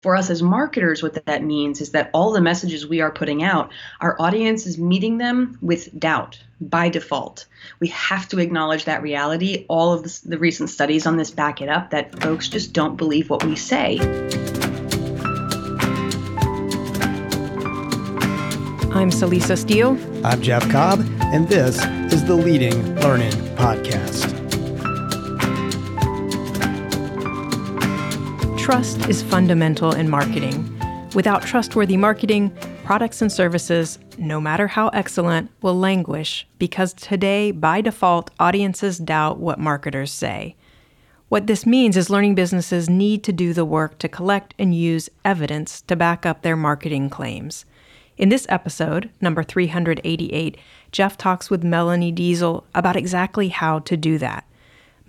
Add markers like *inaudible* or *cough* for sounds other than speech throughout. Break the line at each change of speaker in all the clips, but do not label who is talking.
For us as marketers, what that means is that all the messages we are putting out, our audience is meeting them with doubt by default. We have to acknowledge that reality. All of the, the recent studies on this back it up that folks just don't believe what we say.
I'm Celisa Steele.
I'm Jeff Cobb, and this is the Leading Learning Podcast.
Trust is fundamental in marketing. Without trustworthy marketing, products and services, no matter how excellent, will languish because today, by default, audiences doubt what marketers say. What this means is learning businesses need to do the work to collect and use evidence to back up their marketing claims. In this episode, number 388, Jeff talks with Melanie Deziel about exactly how to do that.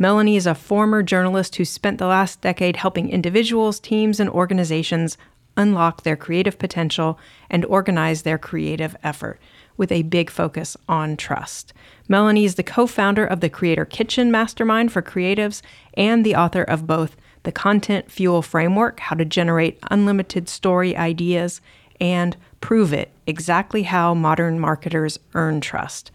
Melanie is a former journalist who spent the last decade helping individuals, teams, and organizations unlock their creative potential and organize their creative effort with a big focus on trust. Melanie is the co founder of the Creator Kitchen Mastermind for Creatives and the author of both the Content Fuel Framework How to Generate Unlimited Story Ideas and Prove It Exactly How Modern Marketers Earn Trust.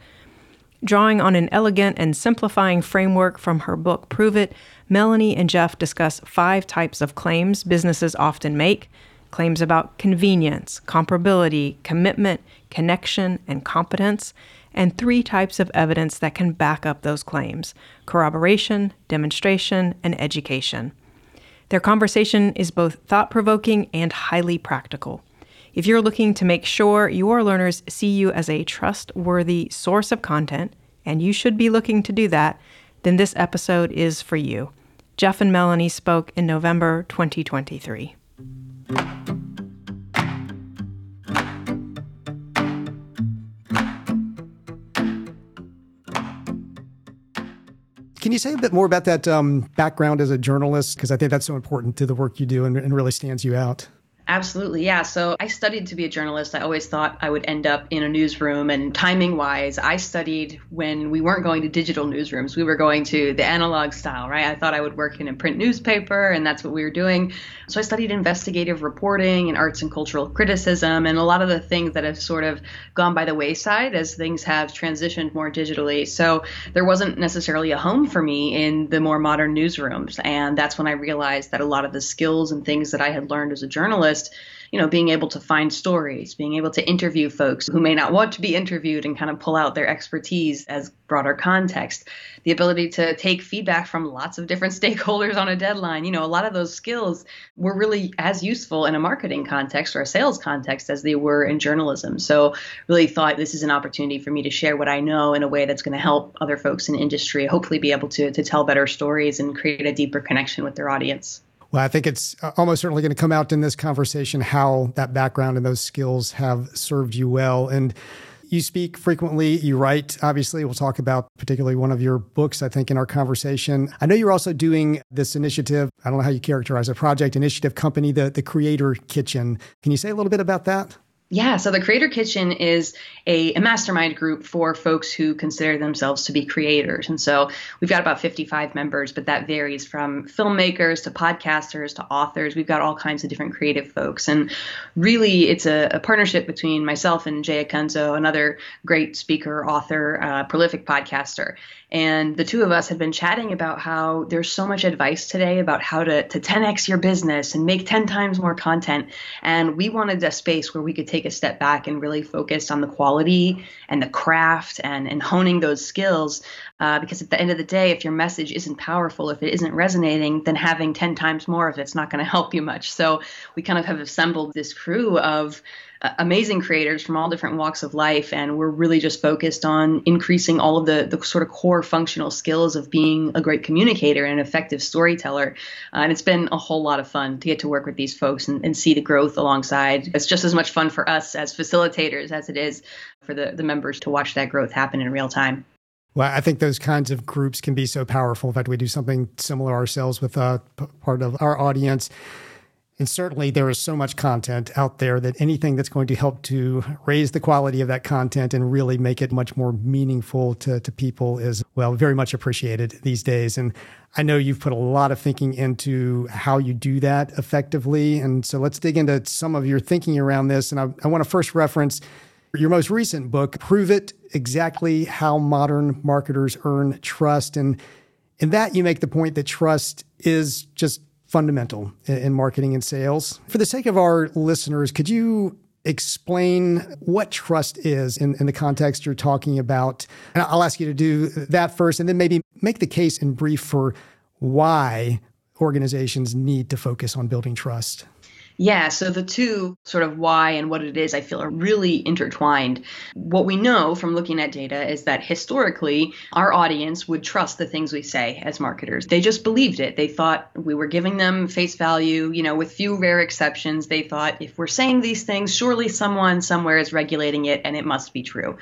Drawing on an elegant and simplifying framework from her book Prove It, Melanie and Jeff discuss five types of claims businesses often make claims about convenience, comparability, commitment, connection, and competence, and three types of evidence that can back up those claims corroboration, demonstration, and education. Their conversation is both thought provoking and highly practical. If you're looking to make sure your learners see you as a trustworthy source of content, and you should be looking to do that, then this episode is for you. Jeff and Melanie spoke in November 2023.
Can you say a bit more about that um, background as a journalist? Because I think that's so important to the work you do and, and really stands you out.
Absolutely, yeah. So I studied to be a journalist. I always thought I would end up in a newsroom. And timing wise, I studied when we weren't going to digital newsrooms. We were going to the analog style, right? I thought I would work in a print newspaper, and that's what we were doing. So I studied investigative reporting and arts and cultural criticism, and a lot of the things that have sort of gone by the wayside as things have transitioned more digitally. So there wasn't necessarily a home for me in the more modern newsrooms. And that's when I realized that a lot of the skills and things that I had learned as a journalist you know, being able to find stories, being able to interview folks who may not want to be interviewed and kind of pull out their expertise as broader context, the ability to take feedback from lots of different *laughs* stakeholders on a deadline. You know, a lot of those skills were really as useful in a marketing context or a sales context as they were in journalism. So, really thought this is an opportunity for me to share what I know in a way that's going to help other folks in industry hopefully be able to, to tell better stories and create a deeper connection with their audience.
Well, I think it's uh, almost certainly going to come out in this conversation how that background and those skills have served you well. And you speak frequently, you write. Obviously, we'll talk about particularly one of your books, I think, in our conversation. I know you're also doing this initiative. I don't know how you characterize a project, initiative company, the, the Creator Kitchen. Can you say a little bit about that?
Yeah, so the Creator Kitchen is a, a, mastermind group for folks who consider themselves to be creators. And so we've got about 55 members, but that varies from filmmakers to podcasters to authors. We've got all kinds of different creative folks. And really, it's a, a partnership between myself and Jay Acunzo, another great speaker, author, uh, prolific podcaster. And the two of us had been chatting about how there's so much advice today about how to, to 10x your business and make 10 times more content. And we wanted a space where we could take a step back and really focus on the quality and the craft and, and honing those skills. Uh, because at the end of the day, if your message isn't powerful, if it isn't resonating, then having 10 times more of it's not going *laughs* to help you much. So we kind of have assembled this crew of amazing creators from all different walks of life and we're really just focused on increasing all of the, the sort of core functional skills of being a great communicator and an effective storyteller. Uh, and it's been a whole lot of fun to get to work with these folks and, and, see the growth alongside. It's just as much fun for us as facilitators as it is for the, the members to watch that growth happen in real time.
Well, I think those kinds of groups can be so powerful. In fact, we do something similar ourselves with a uh, part of our audience And certainly there is so much content out there that anything that's going to help to raise the quality of that content and really make it much more meaningful to, to people is, well, very much appreciated these days. And I know you've put a lot of thinking into how you do that effectively. And so let's dig into some of your thinking around this. And I, I want to first reference your most recent book, Prove It Exactly How Modern Marketers Earn Trust. And in that, you make the point that trust is just fundamental in marketing and sales. For the sake of our listeners, could you explain what trust is in, in, the context you're talking about? And I'll ask you to do that first, and then maybe make the case in brief for why organizations need to focus on building trust.
Yeah, so the two sort of why and what it is, I feel are really intertwined. What we know from looking at data is that historically, our audience would trust the things we say as marketers. They just believed it. They thought we were giving them face value, you know, with few rare exceptions. They thought if we're saying these things, surely someone somewhere is regulating it and it must be true.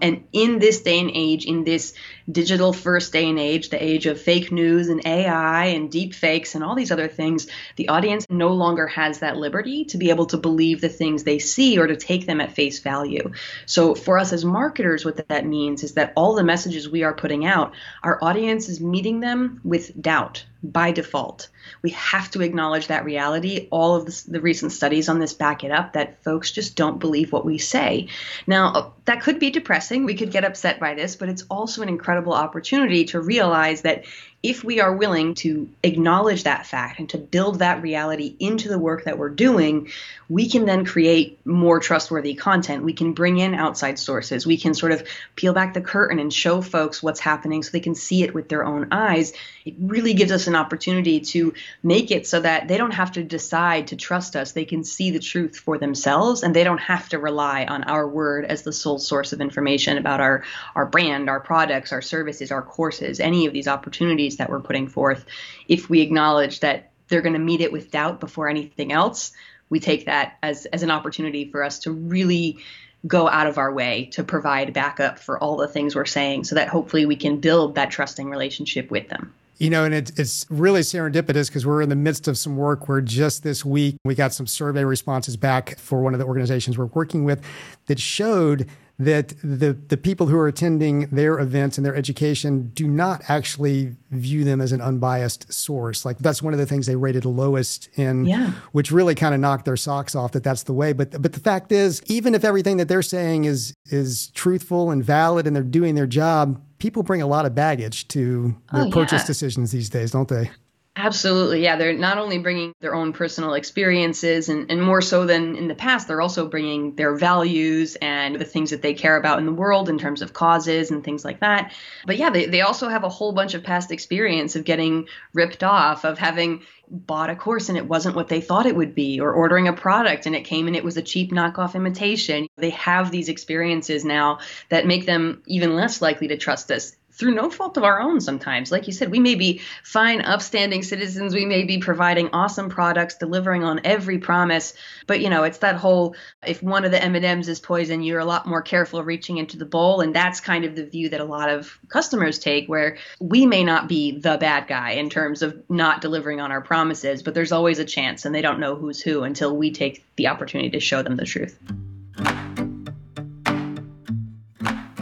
And in this day and age, in this digital first day and age, the age of fake news and AI and deep fakes and all these other things, the audience no longer has that liberty to be able to believe the things they see or to take them at face value. So for us as marketers, what that means is that all the messages we are putting out, our audience is meeting them with doubt by default. We have to acknowledge that reality. All of the, recent studies on this back it up that folks just don't believe what we say. Now, uh, that could be depressing. We could get upset by this, but it's also an incredible opportunity to realize that if we are willing to acknowledge that fact and to build that reality into the work that we're doing, we can then create more trustworthy content. We can bring in outside sources. We can sort of peel back the curtain and show folks what's happening so they can see it with their own eyes. It really gives us an opportunity to make it so that they don't have to decide to trust us. They can see the truth for themselves and they don't have to rely on our word as the sole source of information about our, our brand, our products, our services, our courses, any of these opportunities that we're putting forth, if we acknowledge that they're going to meet it with doubt before anything else, we take that as, as an opportunity for us to really go out of our way to provide backup for all the things we're saying so that hopefully we can build that trusting relationship with them.
You know, and it, it's really serendipitous because we're in the midst of some work where just this week we got some survey responses back for one of the organizations we're working with that showed that the, the people who are attending their events and their education do not actually view them as an unbiased source. Like that's one of the things they rated lowest in, yeah. which really kind of knocked their socks off that that's the way. But but the fact is, even if everything that they're saying is is truthful and valid and they're doing their job, people bring a lot of baggage to oh, their oh, purchase yeah. decisions these days, don't they?
Absolutely. Yeah. They're not only bringing their own personal experiences and, and more so than in the past, they're also bringing their values and the things that they care about in the world in terms of causes and things like that. But yeah, they, they also have a whole bunch of past experience of getting ripped off, of having bought a course and it wasn't what they thought it would be, or ordering a product and it came and it was a cheap knockoff imitation. They have these experiences now that make them even less likely to trust us through no fault of our own sometimes. Like you said, we may be fine, upstanding citizens. We may be providing awesome products, delivering on every promise. But, you know, it's that whole if one of the M&Ms is poison, you're a lot more careful reaching into the bowl. And that's kind of the view that a lot of customers take where we may not be the bad guy in terms of not delivering on our promises, but there's always a chance and they don't know who's who until we take the opportunity to show them the truth.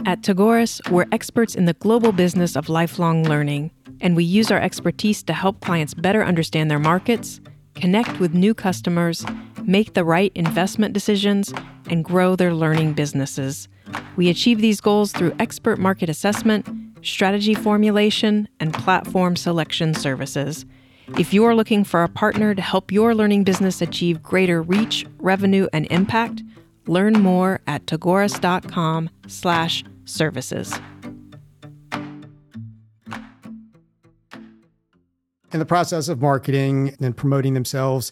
At Tagoras, we're experts in the global business of lifelong learning, and we use our expertise to help clients better understand their markets, connect with new customers, make the right investment decisions, and grow their learning businesses. We achieve these goals through expert market assessment, strategy formulation, and platform selection services. If you are looking for a partner to help your learning business achieve greater reach, revenue, and impact, learn more at tagoras.com slash services.
In the process of marketing and promoting themselves,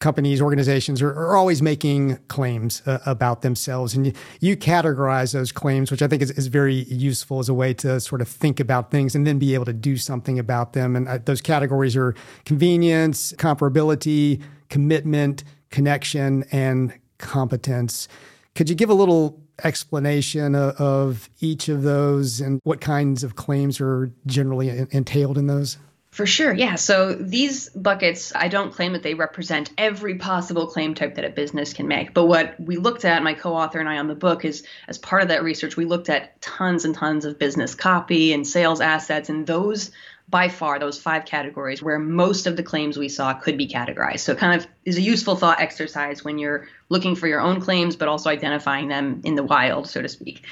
companies, organizations are, are always making claims uh, about themselves. And you, you, categorize those claims, which I think is, is, very useful as a way to sort of think about things and then be able to do something about them. And uh, those categories are convenience, comparability, commitment, connection, and competence. Could you give a little explanation of, of each of those and what kinds of claims are generally entailed in those?
For sure, yeah. So these buckets, I don't claim that they represent every possible claim type that a business can make. But what we looked at, my co author and I on the book, is as part of that research, we looked at tons and tons of business copy and sales assets, and those by far those five categories where most of the claims we saw could be categorized. So kind of is a useful thought exercise when you're looking for your own claims, but also identifying them in the wild, so to speak.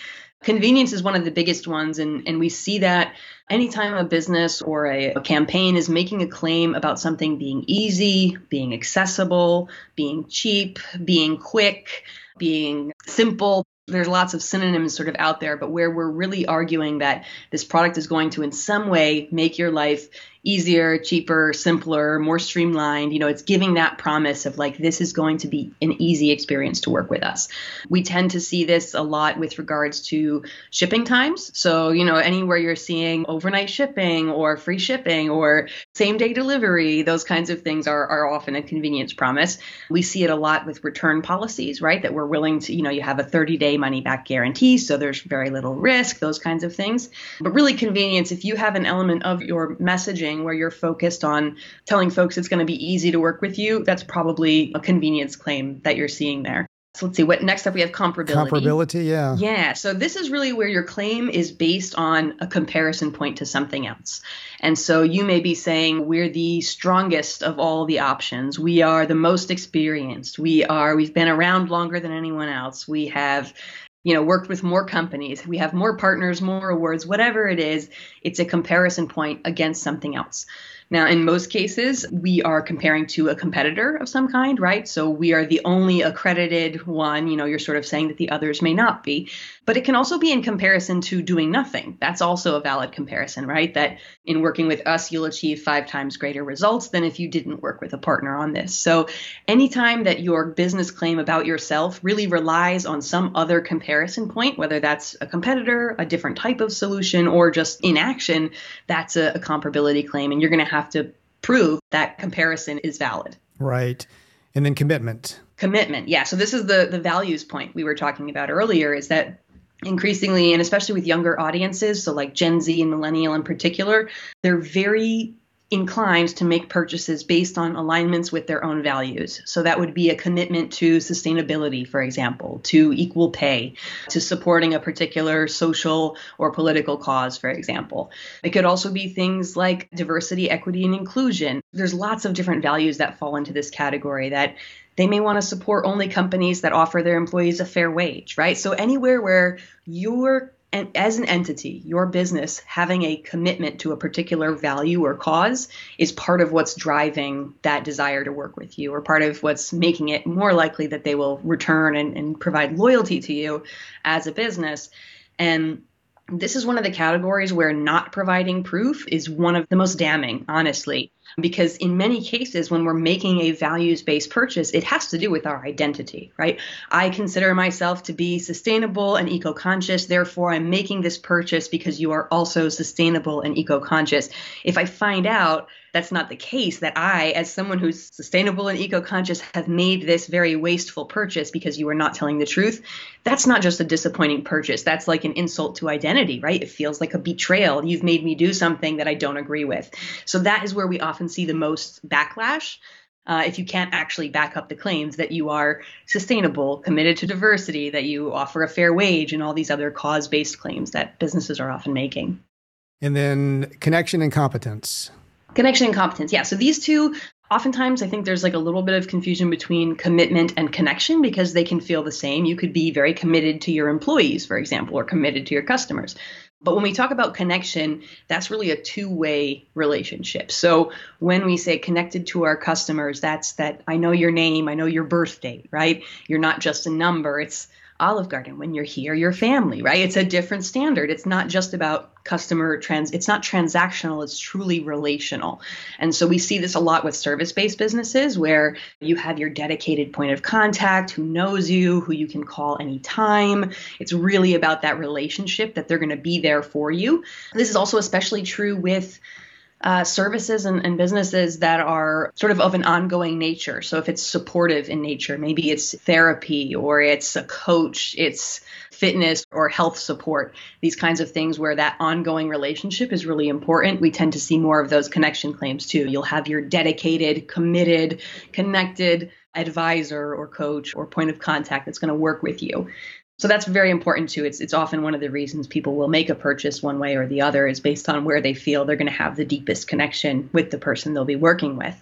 Convenience is one of the biggest ones, and, and we see that anytime a business or a, a, campaign is making a claim about something being easy, being accessible, being cheap, being quick, being simple, there's lots of synonyms sort of out there, but where we're really arguing that this product is going to in some way make your life easier, cheaper, simpler, more streamlined. You know, it's giving that promise of like, this is going to be an easy experience to work with us. We tend to see this a lot with regards to shipping times. So, you know, anywhere you're seeing overnight shipping or free shipping or same day delivery, those kinds of things are, are often a convenience promise. We see it a lot with return policies, right? That we're willing to, you know, you have a 30 day money back guarantee. So there's very little risk, those kinds of things. But really, convenience, if you have an element of your messaging, where you're focused on telling folks it's going to be easy to work with you, that's probably a convenience claim that you're seeing there. So let's see what next up we have comparability.
Comparability, yeah.
Yeah. So this is really where your claim is based on a comparison point to something else. And so you may be saying we're the strongest of all the options. We are the most experienced. We are we've been around longer than anyone else. We have you know worked with more companies. We have more partners more awards whatever it is it's a comparison point against something else now, in most cases, we are comparing to a competitor of some kind, right? So we are the only accredited one. You know, you're sort of saying that the others may not be. But it can also be in comparison to doing nothing. That's also a valid comparison, right? That in working with us, you'll achieve five times greater results than if you didn't work with a partner on this. So anytime that your business claim about yourself really relies on some other comparison point, whether that's a competitor, a different type of solution, or just inaction, that's a, a comparability claim. And you're going to have have to prove that comparison is valid.
Right. And then commitment.
Commitment. Yeah. So this is the the values point we were talking about earlier is that increasingly and especially with younger audiences, so like Gen Z and millennial in particular, they're very inclined to make purchases based on alignments with their own values. So that would be a commitment to sustainability, for example, to equal pay, to supporting a particular social or political cause, for example. It could also be things like diversity, equity, and inclusion. There's lots of different values that fall into this category that they may want to support only companies that offer their employees a fair wage, right? So anywhere where you're and as an entity, your business having a commitment to a particular value or cause is part of what's driving that desire to work with you, or part of what's making it more likely that they will return and, and provide loyalty to you as a business. And this is one of the categories where not providing proof is one of the most damning, honestly. Because in many cases, when we're making a values based purchase, it has to do with our identity, right? I consider myself to be sustainable and eco conscious. Therefore, I'm making this purchase because you are also sustainable and eco conscious. If I find out that's not the case, that I, as someone who's sustainable and eco conscious, have made this very wasteful purchase because you are not telling the truth, that's not just a disappointing purchase. That's like an insult to identity, right? It feels like a betrayal. You've made me do something that I don't agree with. So that is where we often see the most backlash. Uh, if you can't actually back up the claims that you are sustainable, committed to diversity, that you offer a fair wage, and all these other cause based claims that businesses are often making.
And then connection and competence.
Connection and competence. Yeah. So these two, oftentimes I think there's like a little bit of confusion between commitment and connection because they can feel the same. You could be very committed to your employees, for example, or committed to your customers. But when we talk about connection, that's really a two way relationship. So when we say connected to our customers, that's that I know your name, I know your birth date, right? You're not just a number. It's Olive Garden. When you're here, your family, right? It's a different standard. It's not just about customer trans, it's not transactional, it's truly relational. And so we see this a lot with service based businesses where you have your dedicated point of contact who knows you, who you can call anytime. It's really about that relationship that they're going to be there for you. This is also especially true with uh, services and, and, businesses that are sort of of an ongoing nature. So if it's supportive in nature, maybe it's therapy or it's a coach, it's fitness or health support, these kinds of things where that ongoing relationship is really important. We tend to see more of those connection claims too. You'll have your dedicated, committed, connected advisor or coach or point of contact that's going to work with you. So that's very important too. It's it's often one of the reasons people will make a purchase one way or the other is based on where they feel they're going to have the deepest connection with the person they'll be working with.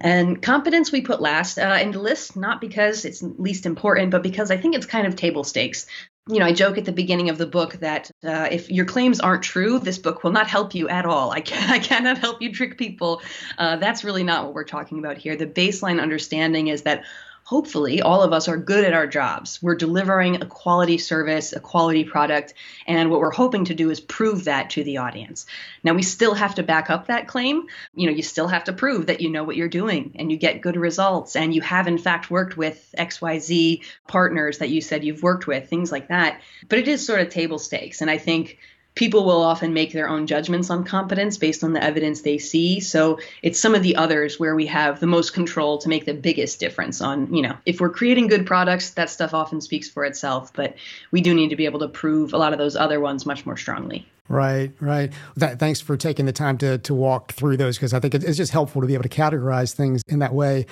And competence we put last uh, in the list, not because it's least important, but because I think it's kind of table stakes. You know, I joke at the beginning of the book that uh, if your claims aren't true, this book will not help you at all. I, can, *laughs* I cannot help you trick people. Uh, that's really not what we're talking about here. The baseline understanding is that hopefully all of us are good at our jobs. We're delivering a quality service, a quality product, and what we're hoping to do is prove that to the audience. Now we still have to back up that claim. You know, you still have to prove that you know what you're doing and you get good results and you have in fact worked with XYZ partners that you said you've worked with, things like that. But it is sort of table stakes and I think people will often make their own judgments on competence based on the evidence they see. So it's some of the others where we have the most control to make the biggest difference on, you know, if we're creating good products, that stuff often speaks for itself, but we do need to be able to prove a lot of those other ones much more strongly.
Right, right. Th- thanks for taking the time to to walk through those because I think it's just helpful to be able to categorize things in that way.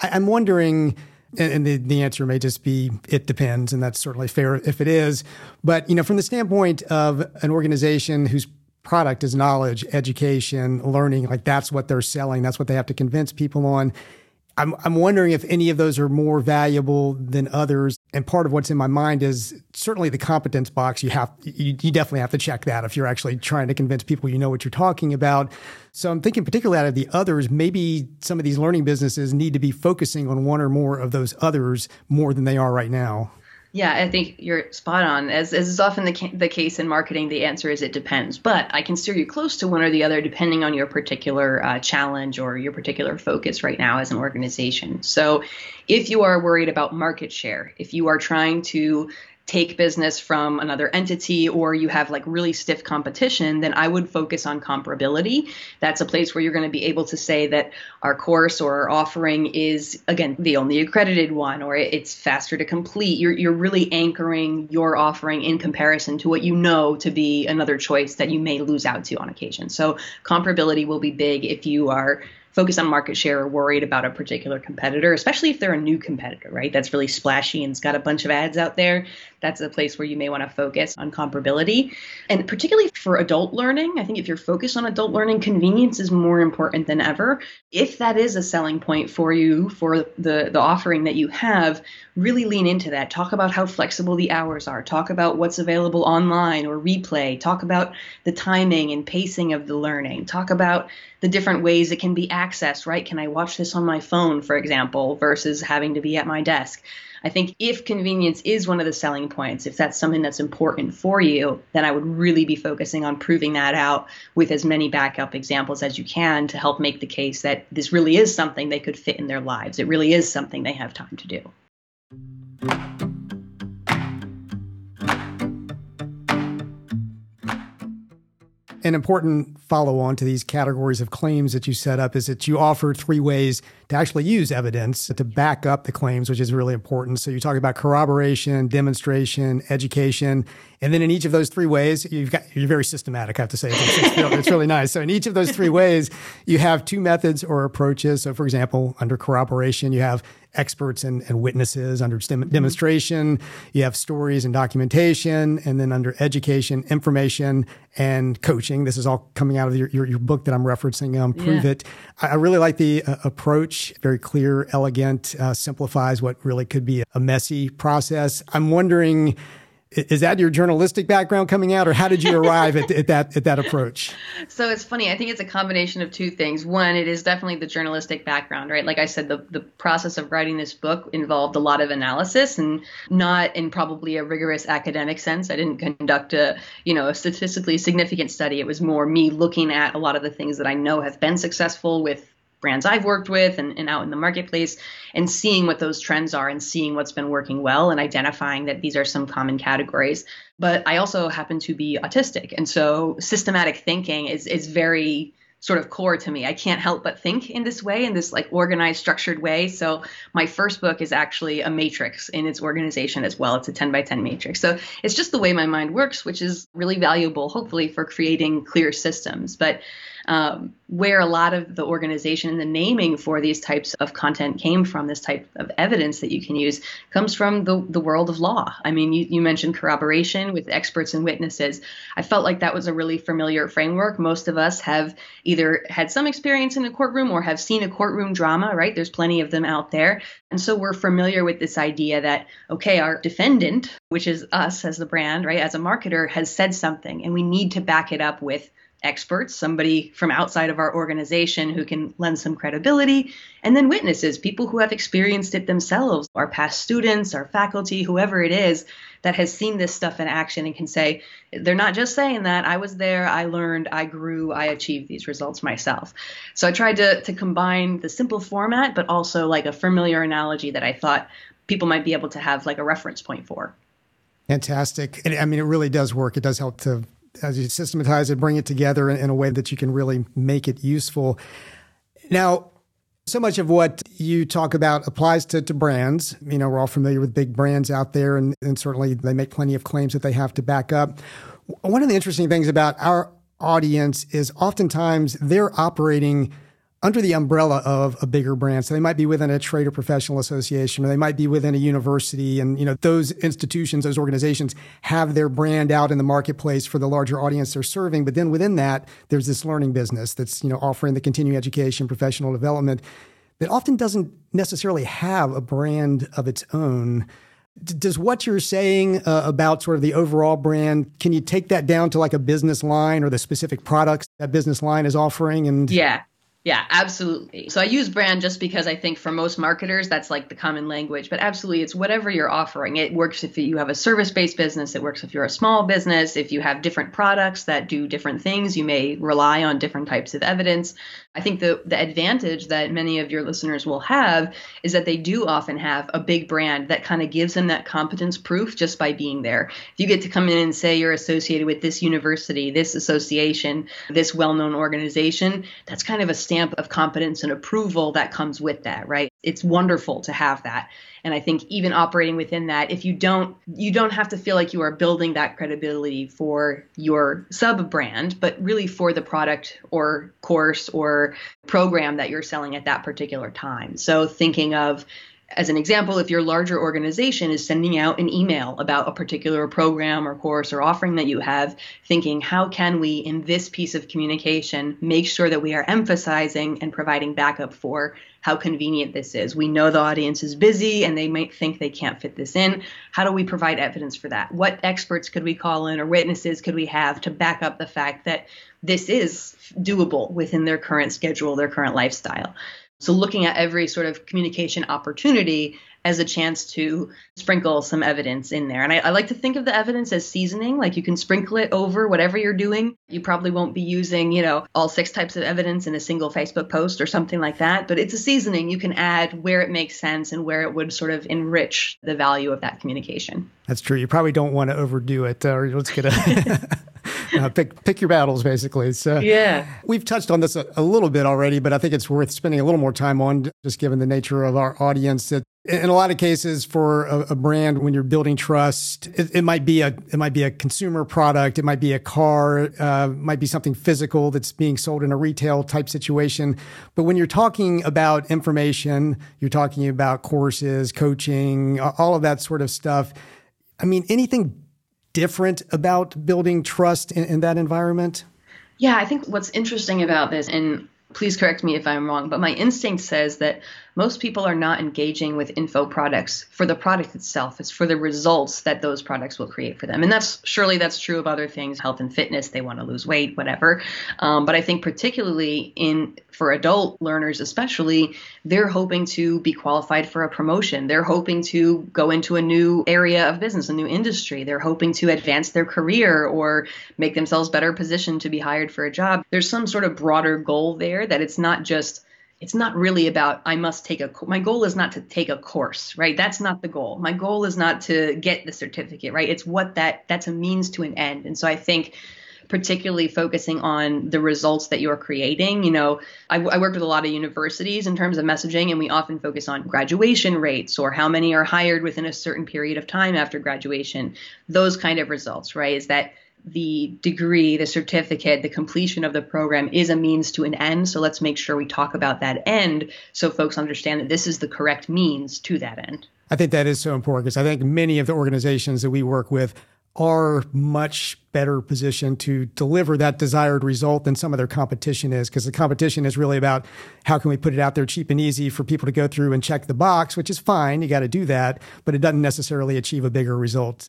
I- I'm wondering and, the, the answer may just be it depends, and that's certainly fair if it is. But you know, from the standpoint of an organization whose product is knowledge, education, learning, like that's what they're selling, that's what they have to convince people on. I'm, I'm wondering if any of those are more valuable than others. And part of what's in my mind is certainly the competence box. You have, you, you definitely have to check that if you're actually trying to convince people you know what you're talking about. So I'm thinking particularly out of the others, maybe some of these learning businesses need to be focusing on one or more of those others more than they are right now.
Yeah, I think you're spot on. As, as is often the, ca- the case in marketing, the answer is it depends. But I can steer you close to one or the other depending on your particular uh, challenge or your particular focus right now as an organization. So if you are worried about market share, if you are trying to take business from another entity or you have like really stiff competition, then I would focus on comparability. That's a place where you're going to be able to say that our course or our offering is, again, the only accredited one or it's faster to complete. You're, you're really anchoring your offering in comparison to what you know to be another choice that you may lose out to on occasion. So comparability will be big if you are focus on market share or worried about a particular competitor, especially if they're a new competitor, right? That's really splashy and's got a bunch of ads out there. That's a place where you may want to focus on comparability. And particularly for adult learning, I think if you're focused on adult learning, convenience is more important than ever. If that is a selling point for you for the, the offering that you have, really lean into that. Talk about how flexible the hours are. Talk about what's available online or replay. Talk about the timing and pacing of the learning. Talk about the different ways it can be accessed, right? Can I watch this on my phone, for example, versus having to be at my desk? I think if convenience is one of the selling points, if that's something that's important for you, then I would really be focusing on proving that out with as many backup examples as you can to help make the case that this really is something they could fit in their lives. It really is something they have time to do.
An important follow on to these categories of claims that you set up is that you offer three ways to actually use evidence to back up the claims, which is really important. So you talk about corroboration, demonstration, education, and then in each of those three ways, you've got you're very systematic. I have to say, it's, it's, really, it's really nice. So in each of those three ways, you have two methods or approaches. So for example, under corroboration, you have experts and, and witnesses. Under dem- demonstration, you have stories and documentation, and then under education, information and coaching. This is all coming out of your, your, your book that I'm referencing. Um, Prove yeah. it. I, I, really like the uh, approach. Very clear, elegant, uh, simplifies what really could be a messy process. I'm wondering is that your journalistic background coming out or how did you arrive at, at, that at that approach? *laughs*
So it's funny i think it's a combination of two things. One it is definitely the journalistic background right? Like i said the, the process of writing this book involved a lot of analysis and not in probably a rigorous academic sense. I didn't conduct a you know a statistically significant study. It was more me looking at a lot of the things that i know have been successful with brands I've worked with and, and out in the marketplace and seeing what those trends are and seeing what's been working well and identifying that these are some common categories. But I also happen to be autistic. And so systematic thinking is, is very sort of core to me. I can't help but think in this way, in this like organized, structured way. So my first book is actually a matrix in its organization as well. It's a 10 by 10 matrix. So it's just the way my mind works, which is really valuable, hopefully, for creating clear systems. But um, where a lot of the organization and the naming for these types of content came from, this type of evidence that you can use, comes from the, the world of law. I mean, you, you mentioned corroboration with experts and witnesses. I felt like that was a really familiar framework. Most of us have either had some experience in a courtroom or have seen a courtroom drama, right? There's plenty of them out there. And so we're familiar with this idea that, okay, our defendant, which is us as the brand, right, as a marketer, has said something, and we need to back it up with experts, somebody from outside of our organization who can lend some credibility, and then witnesses, people who have experienced it themselves, our past students, our faculty, whoever it is that has seen this stuff in action and can say, they're not just saying that, I was there, I learned, I grew, I achieved these results myself. So I tried to, to combine the simple format, but also like a familiar analogy that I thought people might be able to have like a reference point for.
Fantastic. And I mean, it really does work. It does help to as you systematize it, bring it together in, in a way that you can really make it useful. Now, so much of what you talk about applies to, to brands. You know, we're all familiar with big brands out there, and, and certainly they make plenty of claims that they have to back up. One of the interesting things about our audience is oftentimes they're operating under the umbrella of a bigger brand. So they might be within a trade or professional association, or they might be within a university. And, you know, those institutions, those organizations have their brand out in the marketplace for the larger audience they're serving. But then within that, there's this learning business that's, you know, offering the continuing education, professional development that often doesn't necessarily have a brand of its own. Does what you're saying uh, about sort of the overall brand, can you take that down to like a business line or the specific products that business line is offering?
And yeah, yeah, absolutely. So I use brand just because I think for most marketers, that's like the common language. But absolutely, it's whatever you're offering. It works if you have a service based business, it works if you're a small business. If you have different products that do different things, you may rely on different types of evidence. I think the, the advantage that many of your listeners will have is that they do often have a big brand that kind of gives them that competence proof just by being there. If you get to come in and say you're associated with this university, this association, this well known organization, that's kind of a stamp of competence and approval that comes with that, right? It's wonderful to have that. And I think even operating within that, if you don't, you don't have to feel like you are building that credibility for your sub brand, but really for the product or course or program that you're selling at that particular time. So thinking of as an example, if your larger organization is sending out an email about a particular program or course or offering that you have, thinking, how can we, in this piece of communication, make sure that we are emphasizing and providing backup for how convenient this is? We know the audience is busy and they might think they can't fit this in. How do we provide evidence for that? What experts could we call in or witnesses could we have to back up the fact that this is doable within their current schedule, their current lifestyle? So, looking at every sort of communication opportunity as a chance to sprinkle some evidence in there. And I, I, like to think of the evidence as seasoning, like you can sprinkle it over whatever you're doing. You probably won't be using, you know, all six types of evidence in a single Facebook post or something like that, but it's a seasoning you can add where it makes sense and where it would sort of enrich the value of that communication.
That's true. You probably don't want to overdo it, uh, or let's get a. *laughs* uh, pick pick your battles, basically. So
yeah,
we've touched on this a, a, little bit already, but I think it's worth spending a little more time on, just given the nature of our audience. That in a lot of cases for a, a brand when you're building trust it, it, might be a it might be a consumer product it might be a car uh, might be something physical that's being sold in a retail type situation. But when you're talking about information you're talking about courses coaching all of that sort of stuff i mean anything different about building trust in, in that environment?
Yeah i think what's interesting about this and please correct me if i'm wrong but my instinct says that most people are not engaging with info products for the product itself. It's for the results that those products will create for them. And that's surely that's true of other things, health and fitness. They want to lose weight, whatever. Um, but I think particularly in for adult learners, especially, they're hoping to be qualified for a promotion. They're hoping to go into a new area of business, a new industry. They're hoping to advance their career or make themselves better positioned to be hired for a job. There's some sort of broader goal there that it's not just it's not really about I must take a my goal is not to take a course, right? That's not the goal. My goal is not to get the certificate, right? It's what that that's a means to an end. And so I think particularly focusing on the results that you're creating. You know, I, I worked with a lot of universities in terms of messaging, and we often focus on graduation rates or how many are hired within a certain period of time after graduation. Those kind of results, right? Is that the degree, the certificate, the completion of the program is a means to an end. So let's make sure we talk about that end so folks understand that this is the correct means to that end.
I think that is so important because I think many of the organizations that we work with are much better positioned to deliver that desired result than some of their competition is because the competition is really about how can we put it out there cheap and easy for people to go through and check the box which is fine you got to do that but it doesn't necessarily achieve a bigger result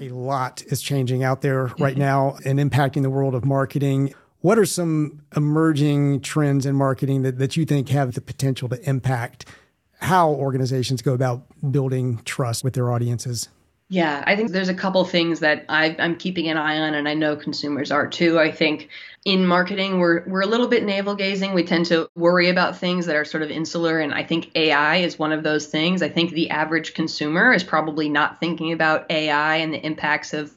a lot is changing out there right mm-hmm. now and impacting the world of marketing. What are some emerging trends in marketing that, that you think have the potential to impact how organizations go about building trust with their audiences?
Yeah, I think there's a couple things that I, am keeping an eye on, and I know consumers are too. I think in marketing, we're we're a little bit navel gazing. We tend to worry about things that are sort of insular, and I think AI is one of those things. I think the average consumer is probably not thinking about AI and the impacts of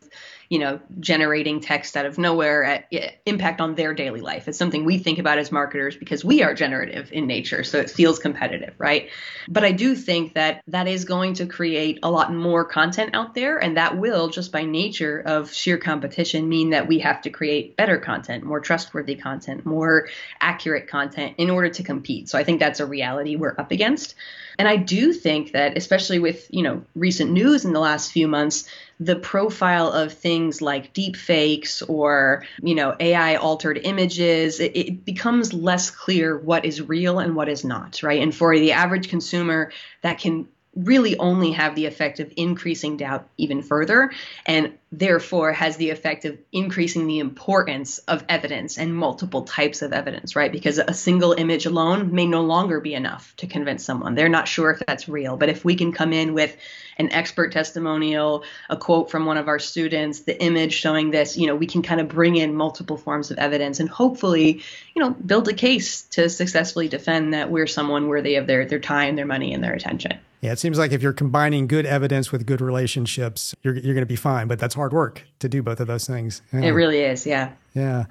you know, generating text out of nowhere at, impact on their daily life. It's something we think about as marketers because we are generative in nature, so it feels competitive, right? But I do think that that is going to create a lot more content out there, and that will, just by nature of sheer competition, mean that we have to create better content, more trustworthy content, more accurate content in order to compete. So I think that's a reality we're up against. And I do think that, especially with you know recent news in the last few months, the profile of things like deep fakes or you know AI altered images, it, it becomes less clear what is real and what is not, right? And for the average consumer, that can really only have the effect of increasing doubt even further and therefore has the effect of increasing the importance of evidence and multiple types of evidence right? Because a single image alone may no longer be enough to convince someone. They're not sure if that's real but if we can come in with an expert testimonial a quote from one of our students the image showing this you know we can kind of bring in multiple forms of evidence and hopefully you know build a case to successfully defend that we're someone worthy of their their time their money and their attention
yeah, it seems like if you're combining good evidence with good relationships, you're, you're going to be fine. But that's hard work to do both of those things.
Yeah. It really is. Yeah.
Yeah.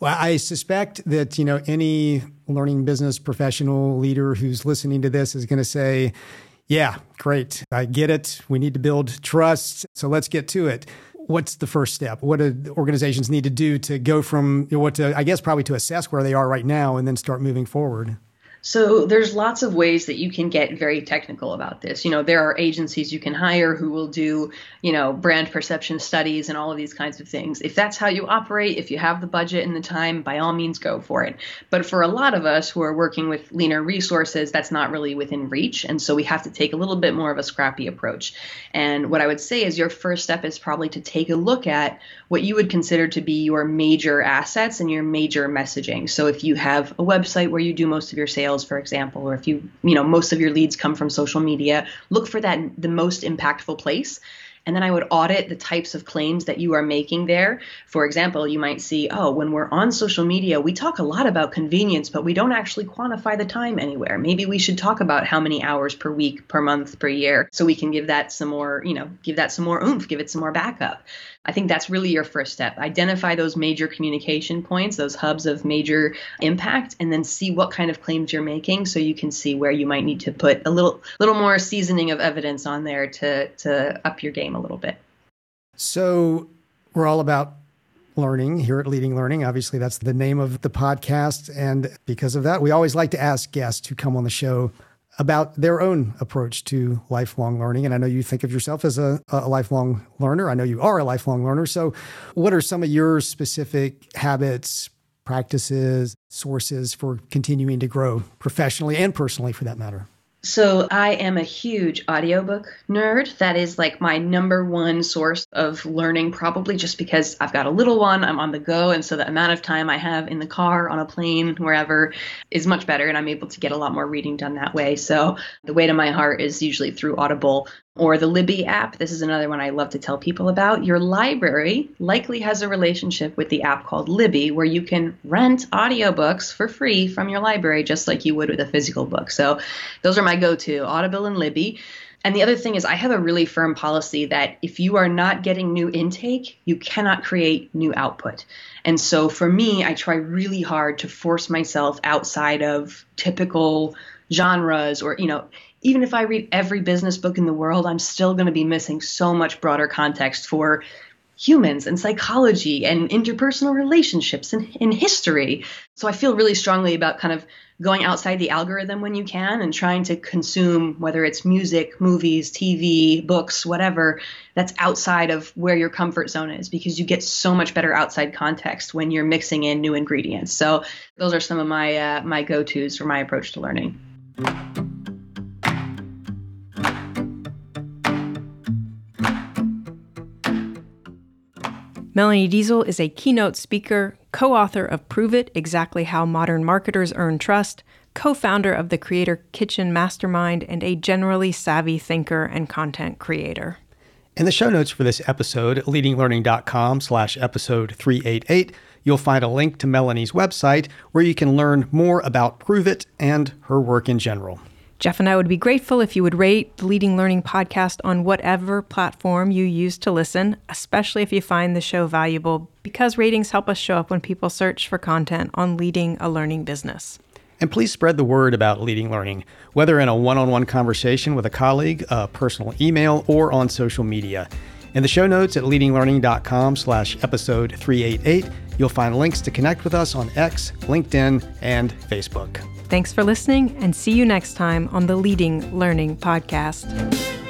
Well, I suspect that, you know, any learning business professional leader who's listening to this is going to say, yeah, great. I get it. We need to build trust. So let's get to it. What's the first step? What do organizations need to do to go from you know, what to, I guess, probably to assess where they are right now and then start moving forward?
So there's lots of ways that you can get very technical about this. You know, there are agencies you can hire who will do, you know, brand perception studies and all of these kinds of things. If that's how you operate, if you have the budget and the time, by all means go for it. But for a lot of us who are working with leaner resources, that's not really within reach, and so we have to take a little bit more of a scrappy approach. And what I would say is your first step is probably to take a look at what you would consider to be your major assets and your major messaging. So if you have a website where you do most of your sales sales, for example, or if you, you know, most of your leads come from social media, look for that the most impactful place and then I would audit the types of claims that you are making there. For example, you might see, oh, when we're on social media, we talk a lot about convenience, but we don't actually quantify the time anywhere. Maybe we should talk about how many hours per week, per month, per year, so we can give that some more, you know, give that some more oomph, give it some more backup. I think that's really your first step. Identify those major communication points, those hubs of major impact, and then see what kind of claims you're making so you can see where you might need to put a little little more seasoning of evidence on there to to up your game a little bit.
So we're all about learning here at Leading Learning. Obviously, that's the name of the podcast. And because of that, we always like to ask guests who come on the show about their own approach to lifelong learning. And I know you think of yourself as a, a, lifelong learner. I know you are a lifelong learner. So, what are some of your specific habits, practices, sources for continuing to grow professionally and personally for that matter?
So I am a huge audiobook nerd. That is like my number one source of learning, probably just because I've got a little one, I'm on the go, and so the amount of time I have in the car, on a plane, wherever is much better, and I'm able to get a lot more reading done that way. So the way to my heart is usually through Audible or the Libby app. This is another one I love to tell people about. Your library likely has a relationship with the app called Libby, where you can rent audiobooks for free from your library, just like you would with a physical book. So those are my go to Audible and Libby. And the other thing is, I have a really firm policy that if you are not getting new intake, you cannot create new output. And so for me, I try really hard to force myself outside of typical genres or, you know, even if I read every business book in the world, I'm still going to be missing so much broader context for humans and psychology and interpersonal relationships and in history. So I feel really strongly about kind of going outside the algorithm when you can and trying to consume whether it's music, movies, TV, books, whatever that's outside of where your comfort zone is because you get so much better outside context when you're mixing in new ingredients. So those are some of my uh, my go-tos for my approach to learning.
Melanie Deziel is a keynote speaker, co author of Prove It Exactly How Modern Marketers Earn Trust, co founder of the Creator Kitchen Mastermind, and a generally savvy thinker and content creator.
In the show notes for this episode, leadinglearning.com slash episode 388, you'll find a link to Melanie's website where you can learn more about Prove It and her work in general.
Jeff and I would be grateful if you would rate the Leading Learning podcast on whatever platform you use to listen, especially if you find the show valuable, because ratings help us show up when people search for content on leading a learning business.
And please spread the word about leading learning, whether in a one on one conversation with a colleague, a personal email, or on social media. In the show notes at leadinglearning.com slash episode 388, you'll find links to connect with us on X, LinkedIn, and Facebook.
Thanks for listening and see you next time on the Leading Learning Podcast.